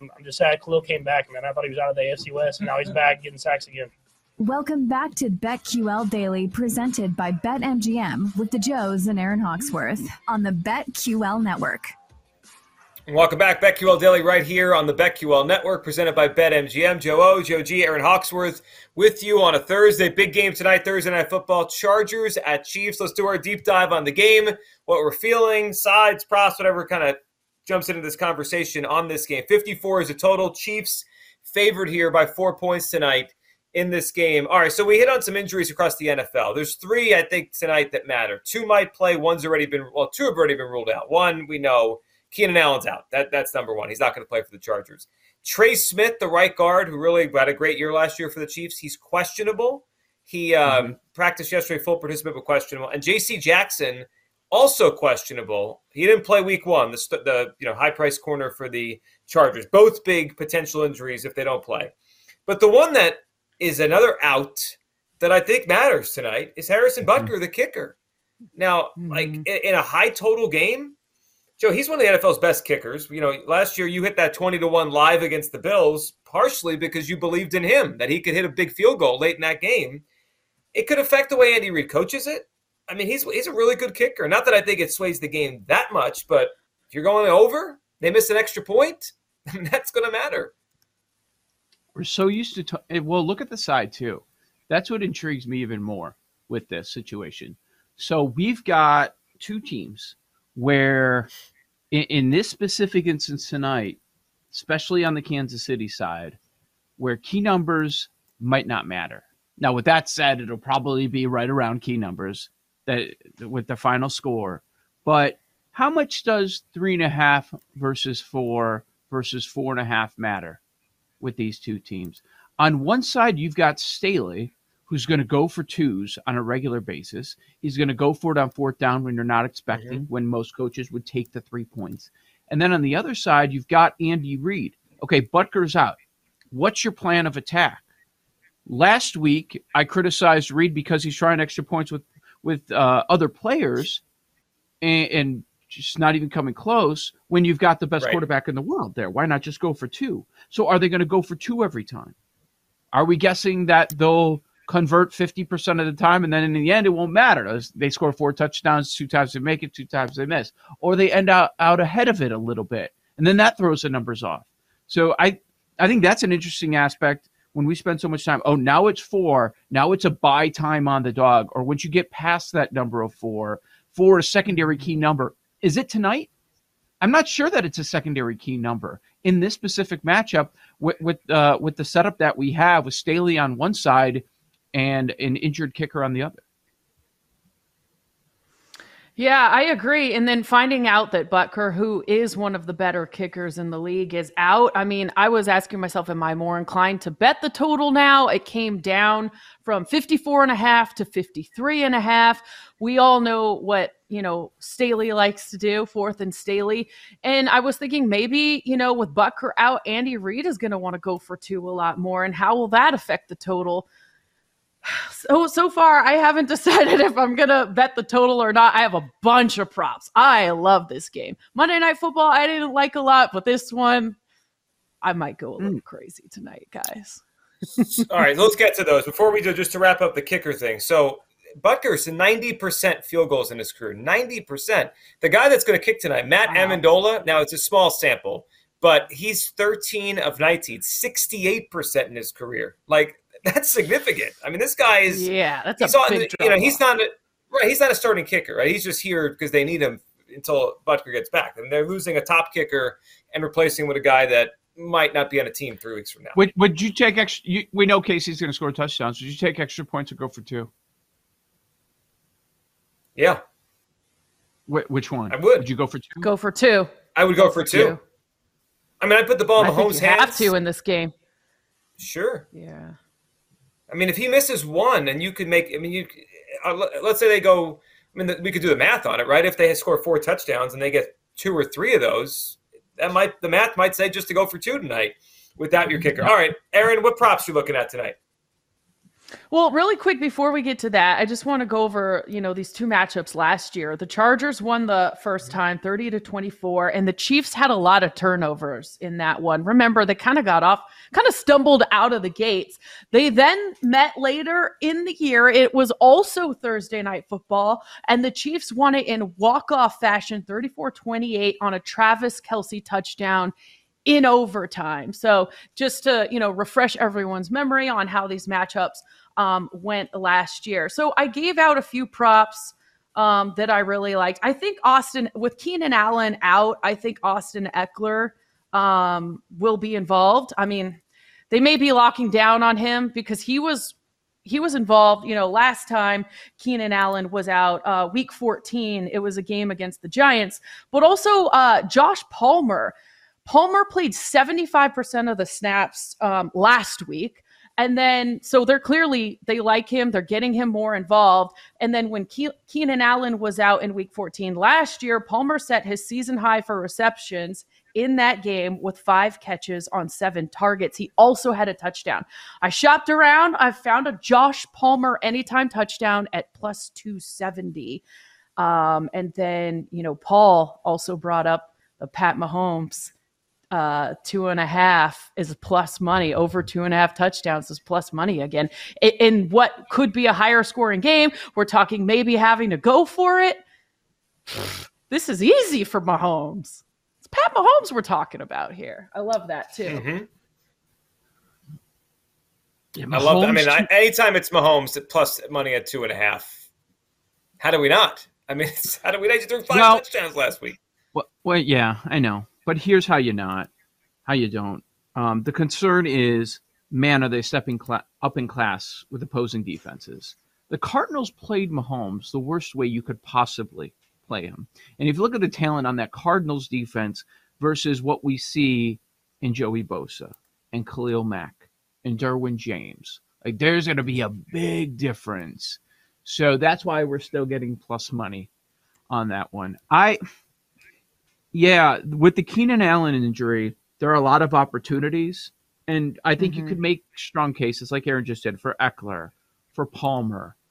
I'm just sad Khalil came back, man. I thought he was out of the AFC West, and now he's back getting sacks again. Welcome back to BetQL Daily, presented by BetMGM with the Joes and Aaron Hawksworth on the BetQL Network. Welcome back, BetQL Daily, right here on the BetQL Network, presented by BetMGM. Joe O, Joe G, Aaron Hawksworth with you on a Thursday. Big game tonight, Thursday Night Football. Chargers at Chiefs. Let's do our deep dive on the game, what we're feeling, sides, props, whatever kind of jumps into this conversation on this game. 54 is a total. Chiefs favored here by four points tonight in this game. All right, so we hit on some injuries across the NFL. There's three, I think, tonight that matter. Two might play. One's already been, well, two have already been ruled out. One, we know Keenan Allen's out. That That's number one. He's not going to play for the Chargers. Trey Smith, the right guard, who really had a great year last year for the Chiefs, he's questionable. He um, mm-hmm. practiced yesterday, full participant, but questionable. And J.C. Jackson, also questionable. He didn't play Week One, the, the you know high price corner for the Chargers. Both big potential injuries if they don't play. But the one that is another out that I think matters tonight is Harrison Butker, mm-hmm. the kicker. Now, mm-hmm. like in a high total game, Joe, he's one of the NFL's best kickers. You know, last year you hit that 20 to 1 live against the Bills, partially because you believed in him that he could hit a big field goal late in that game. It could affect the way Andy Reid coaches it. I mean, he's he's a really good kicker. Not that I think it sways the game that much, but if you're going over, they miss an extra point, that's going to matter. We're so used to, t- eh, well, look at the side too. That's what intrigues me even more with this situation. So we've got two teams where in, in this specific instance tonight, especially on the Kansas City side, where key numbers might not matter. Now, with that said, it'll probably be right around key numbers that with the final score. But how much does three and a half versus four versus four and a half matter with these two teams? On one side, you've got Staley, who's going to go for twos on a regular basis. He's going to go for it on fourth down when you're not expecting, mm-hmm. when most coaches would take the three points. And then on the other side, you've got Andy Reid. Okay, Butker's out. What's your plan of attack? Last week, I criticized Reid because he's trying extra points with with uh, other players, and, and, just not even coming close. When you've got the best right. quarterback in the world there, why not just go for two? So, are they going to go for two every time? Are we guessing that they'll convert 50% of the time, and then in the end, it won't matter. They score four touchdowns, two times they make it, two times they miss, or they end out, out ahead of it a little bit, and then that throws the numbers off. So I, I think that's an interesting aspect when we spend so much time. Oh, now it's four. Now it's a buy time on the dog, or once you get past that number of four, four a secondary key number. Is it tonight? I'm not sure that it's a secondary key number in this specific matchup with with, uh, with the setup that we have with Staley on one side and an injured kicker on the other. Yeah, I agree. And then finding out that Butker, who is one of the better kickers in the league, is out. I mean, I was asking myself, am I more inclined to bet the total now? It came down from 54 and a half to 53 and a half. We all know what, you know, Staley likes to do, fourth and Staley. And I was thinking maybe, you know, with Butker out, Andy Reid is going to want to go for two a lot more. And how will that affect the total? So so far, I haven't decided if I'm gonna bet the total or not. I have a bunch of props. I love this game. Monday Night Football, I didn't like a lot, but this one, I might go a little mm. crazy tonight, guys. All right, let's get to those before we do. Just to wrap up the kicker thing. So Butker's 90% field goals in his career. 90%. The guy that's going to kick tonight, Matt wow. Ammendola, now it's a small sample, but he's 13 of 19, 68% in his career. Like, that's significant. I mean, this guy is. Yeah, that's a big You know, he's not a, right. He's not a starting kicker, right? He's just here because they need him until Butker gets back. and they're losing a top kicker and replacing with a guy that might not be on a team three weeks from now. Would, would you take extra? You, we know KC's going to score touchdowns. Would you take extra points or go for two? Yeah. Wh- which one? I would. Would you go for two? Go for two. I would go for two. two. I mean, I put the ball in Mahomes' hands. You have to in this game. Sure. Yeah. I mean, if he misses one, and you could make, I mean, you uh, let's say they go. I mean, we could do the math on it, right? If they score four touchdowns and they get two or three of those, that might the math might say just to go for two tonight without your kicker. All right, Aaron, what props you looking at tonight? Well, really quick before we get to that, I just want to go over, you know, these two matchups last year. The Chargers won the first time 30 to 24 and the Chiefs had a lot of turnovers in that one. Remember, they kind of got off, kind of stumbled out of the gates. They then met later in the year. It was also Thursday night football and the Chiefs won it in walk-off fashion 34-28 on a Travis Kelce touchdown in overtime. So just to, you know, refresh everyone's memory on how these matchups um, went last year. So I gave out a few props um, that I really liked. I think Austin, with Keenan Allen out, I think Austin Ekeler um, will be involved. I mean, they may be locking down on him because he was he was involved. You know, last time Keenan Allen was out, uh, week 14, it was a game against the Giants, but also uh, Josh Palmer. Palmer played 75% of the snaps um, last week. And then, so they're clearly, they like him. They're getting him more involved. And then when Ke- Keenan Allen was out in week 14 last year, Palmer set his season high for receptions in that game with five catches on seven targets. He also had a touchdown. I shopped around. I found a Josh Palmer anytime touchdown at plus 270. Um, and then, you know, Paul also brought up the Pat Mahomes uh, two and a half is plus money. Over two and a half touchdowns is plus money again. In, in what could be a higher scoring game, we're talking maybe having to go for it. This is easy for Mahomes. It's Pat Mahomes we're talking about here. I love that too. Mm-hmm. Yeah, I love that. I mean, I, anytime it's Mahomes plus money at two and a half, how do we not? I mean, how do we not? just threw five well, touchdowns last week. Well, well, yeah, I know. But here's how you not, how you don't. Um, the concern is, man, are they stepping cl- up in class with opposing defenses? The Cardinals played Mahomes the worst way you could possibly play him. And if you look at the talent on that Cardinals defense versus what we see in Joey Bosa and Khalil Mack and Derwin James, like there's going to be a big difference. So that's why we're still getting plus money on that one. I yeah, with the Keenan Allen injury, there are a lot of opportunities, and I think mm-hmm. you could make strong cases, like Aaron just did, for Ekeler, for Palmer.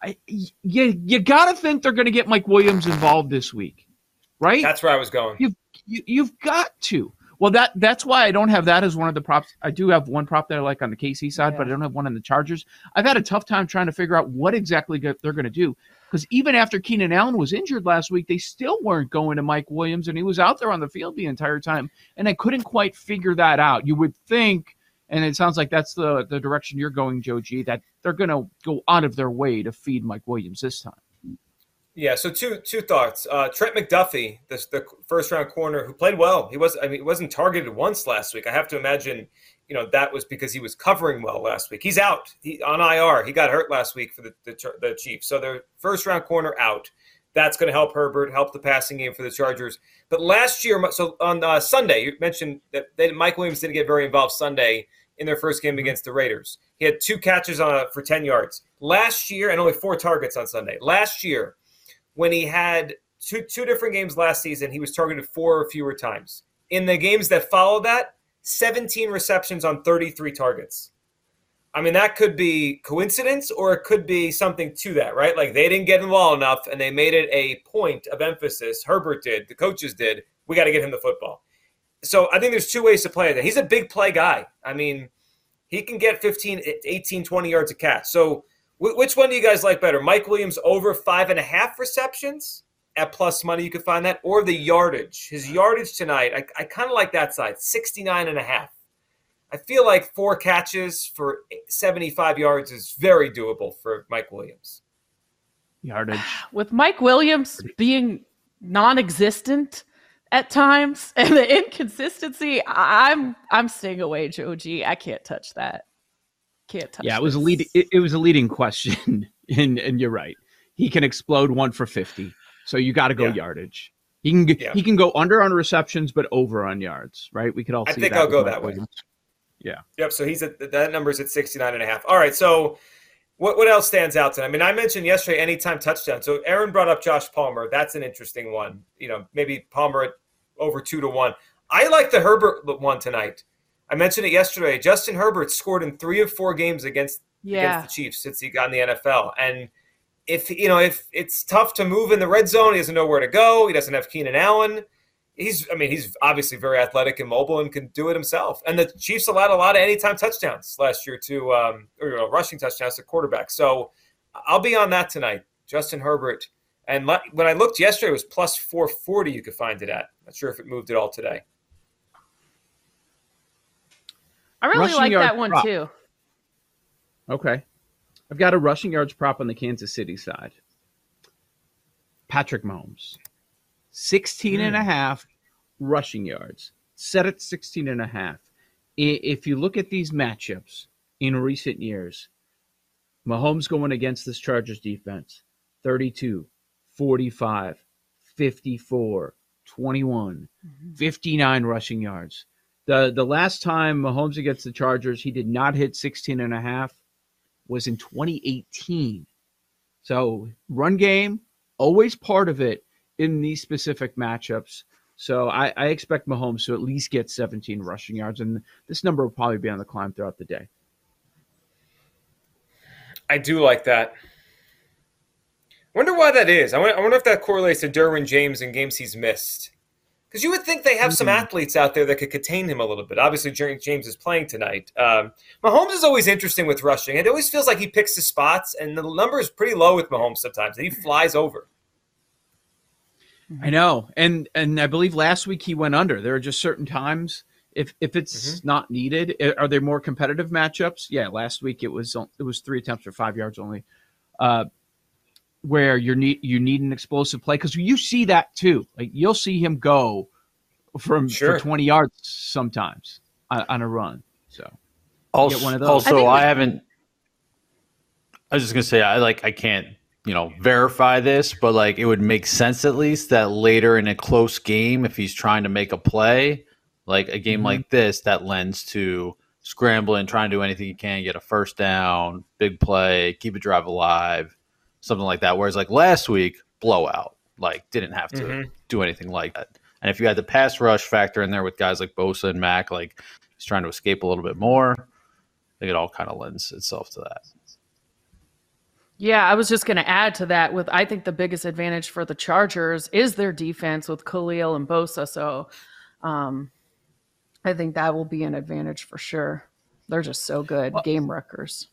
I, you you got to think they're going to get Mike Williams involved this week, right? That's where I was going. You've you, have you have got to. Well, that that's why I don't have that as one of the props. I do have one prop that I like on the KC side, yeah. but I don't have one on the Chargers. I've had a tough time trying to figure out what exactly they're going to do because even after Keenan Allen was injured last week, they still weren't going to Mike Williams, and he was out there on the field the entire time. And I couldn't quite figure that out. You would think, and it sounds like that's the the direction you're going, Joe G, that they're going to go out of their way to feed Mike Williams this time. Yeah. So two two thoughts. Uh, Trent McDuffie, the first round corner who played well. He was I mean he wasn't targeted once last week. I have to imagine you know that was because he was covering well last week. He's out he, on IR. He got hurt last week for the, the, the Chiefs. So their first round corner out. That's going to help Herbert, help the passing game for the Chargers. But last year, so on uh, Sunday, you mentioned that they, Mike Williams didn't get very involved Sunday in their first game against the Raiders. He had two catches on for 10 yards. Last year, and only four targets on Sunday. Last year, when he had two, two different games last season, he was targeted four or fewer times. In the games that followed that, 17 receptions on 33 targets. I mean, that could be coincidence or it could be something to that, right? Like they didn't get involved enough and they made it a point of emphasis. Herbert did, the coaches did. We got to get him the football. So I think there's two ways to play that. He's a big play guy. I mean, he can get 15, eh, 18, 20 yards a catch. So which one do you guys like better? Mike Williams over five and a half receptions at plus money, you could find that, or the yardage. His yardage tonight, I, I kind of like that side, 69 and a half. I feel like four catches for 75 yards is very doable for Mike Williams. Yardage. With Mike Williams being non-existent at times and the inconsistency, I- I'm I'm staying away, Joe G. I can't touch that. Can't touch. Yeah, it was a this. lead. It, it was a leading question, and and you're right. He can explode one for fifty, so you got to go Yeah. yardage. He can Yeah. he can go under on receptions, but over on yards. Right? We could all. I see think that I'll go that way. Williams. Yeah. Yep. So he's at that number's at 69 and a half. All right. So what, what else stands out tonight? I mean, I mentioned yesterday anytime touchdown. So Aaron brought up Josh Palmer. That's an interesting one. You know, maybe Palmer at over two to one. I like the Herbert one tonight. I mentioned it yesterday. Justin Herbert scored in three of four games against Yeah. against the Chiefs since he got in the NFL. And if you know, if it's tough to move in the red zone, he doesn't know where to go. He doesn't have Keenan Allen. He's, I mean, he's obviously very athletic and mobile and can do it himself. And the Chiefs allowed a lot of anytime touchdowns last year to, um, or you know, rushing touchdowns to quarterback. So I'll be on that tonight. Justin Herbert. And when I looked yesterday, it was plus 440. You could find it at. Not sure if it moved at all today. I really Rushing like that one prop. too. Okay. I've got a rushing yards prop on the Kansas City side. Patrick Mahomes. 16 and a hmm. half rushing yards. Set at 16 and a half. If you look at these matchups in recent years, Mahomes going against this Chargers defense 32, 45, 54, 21, mm-hmm. 59 rushing yards. The the last time Mahomes against the Chargers, he did not hit 16 and a half was in 2018. So, run game always part of it in these specific matchups. So, I, I expect Mahomes to at least get 17 rushing yards, and this number will probably be on the climb throughout the day. I do like that. Wonder why that is. I wonder, I wonder if that correlates to Derwin James and games he's missed. Because you would think they have some Mhm. athletes out there that could contain him a little bit. Obviously, James is playing tonight. Um, Mahomes is always interesting with rushing. It always feels like he picks his spots, and the number is pretty low with Mahomes sometimes. And he flies over. I know, and and I believe last week he went under. There are just certain times if if it's not needed. Are there more competitive matchups? Yeah, last week it was it was three attempts for five yards only, uh, where you need you need an explosive play because you see that too. Like you'll see him go from Sure. for twenty yards sometimes on, on a run. So Also, one of those. also I I, haven't. I was just gonna say I like I can't you know verify this, but like it would make sense at least that later in a close game, if he's trying to make a play, like a game Mhm. like this, that lends to scrambling, trying to do anything you can, get a first down, big play, keep a drive alive, something like that. Whereas like last week, blowout, like didn't have to Mhm. do anything like that. And if you had the pass rush factor in there with guys like Bosa and Mack, like he's trying to escape a little bit more. I think it all kind of lends itself to that. Yeah, I was just going to add to that with I think the biggest advantage for the Chargers is their defense with Khalil and Bosa. So um, I think that will be an advantage for sure. They're just so good, game wreckers.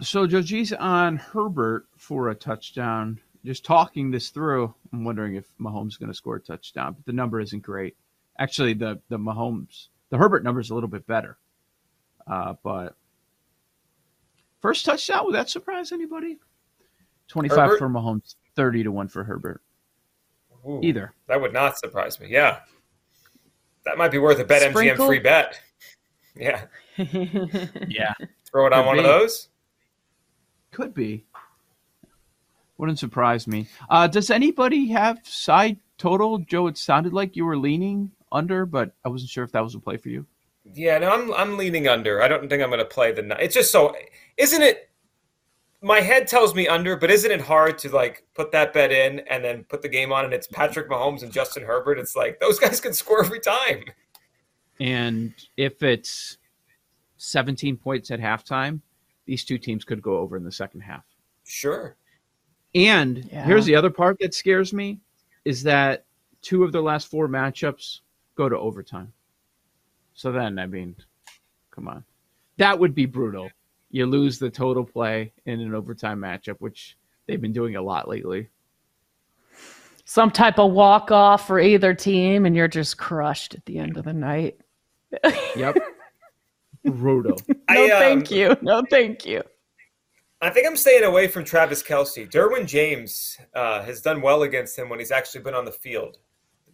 So Joe G's on Herbert for a touchdown. Just talking this through, I'm wondering if Mahomes is going to score a touchdown, but the number isn't great. Actually, the the Mahomes, the Herbert number is a little bit better. Uh, but first touchdown, would that surprise anybody? 25 Herbert? for Mahomes, 30 to 1 for Herbert. Ooh, Either. That would not surprise me. Yeah. That might be worth a BetMGM Sprinkle? free bet. Yeah. Yeah. Throw it on Could one of those. Could be. Wouldn't surprise me. Uh, does anybody have side total? Joe, it sounded like you were leaning under, but I wasn't sure if that was a play for you. Yeah, no, I'm I'm leaning under. I don't think I'm going to play the. ni- It's just so, isn't it? My head tells me under, but isn't it hard to like put that bet in and then put the game on and it's Patrick Mahomes and Justin Herbert? It's like those guys can score every time. And if it's 17 points at halftime, these two teams could go over in the second half. Sure. And Yeah. here's the other part that scares me is that two of their last four matchups go to overtime. So then, I mean, come on. That would be brutal. you lose the total play in an overtime matchup, which they've been doing a lot lately. Some type of walk off for either team, and you're just crushed at the end of the night. Yep. Brutal. No, I, um, thank you. No, thank you. I think I'm staying away from Travis Kelce. Derwin James uh, has done well against him when he's actually been on the field.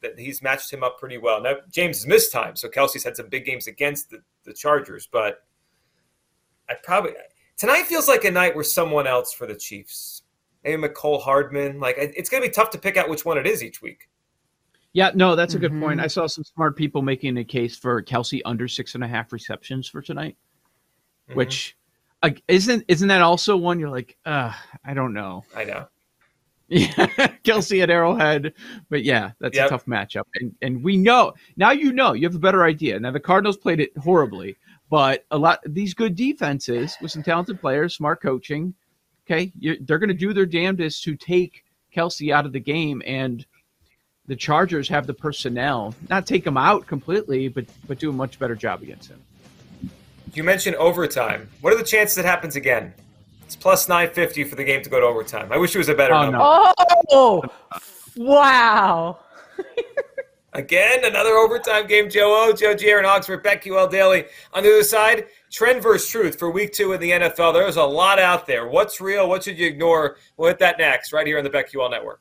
That he's matched him up pretty well. Now James has missed time, so Kelce's had some big games against the, the Chargers. But I probably tonight feels like a night where someone else for the Chiefs, maybe Mecole Hardman. Like it's going to be tough to pick out which one it is each week. Yeah, no, that's a good point. Mhm. I saw some smart people making a case for Kelce under six and a half receptions for tonight, Mhm. which uh, isn't isn't that also one you're like, uh, I don't know. I know. Yeah, Kelce at Arrowhead, but yeah, that's Yep. a tough matchup, and and we know now. You know, you have a better idea. Now the Cardinals played it horribly, but a lot these good defenses with some talented players, smart coaching. Okay, they're going to do their damnedest to take Kelce out of the game, and the Chargers have the personnel not take him out completely, but but do a much better job against him. You mentioned overtime. What are the chances it happens again? It's plus 950 for the game to go to overtime. I wish it was a better Oh, number. no. Oh, wow. Again, another overtime game. Joe O, Joe G, Aaron Oxford, BetQL Daily. On the other side, trend versus truth for week two in the NFL. There's a lot out there. What's real? What should you ignore? We'll hit that next, right here on the BetQL Network.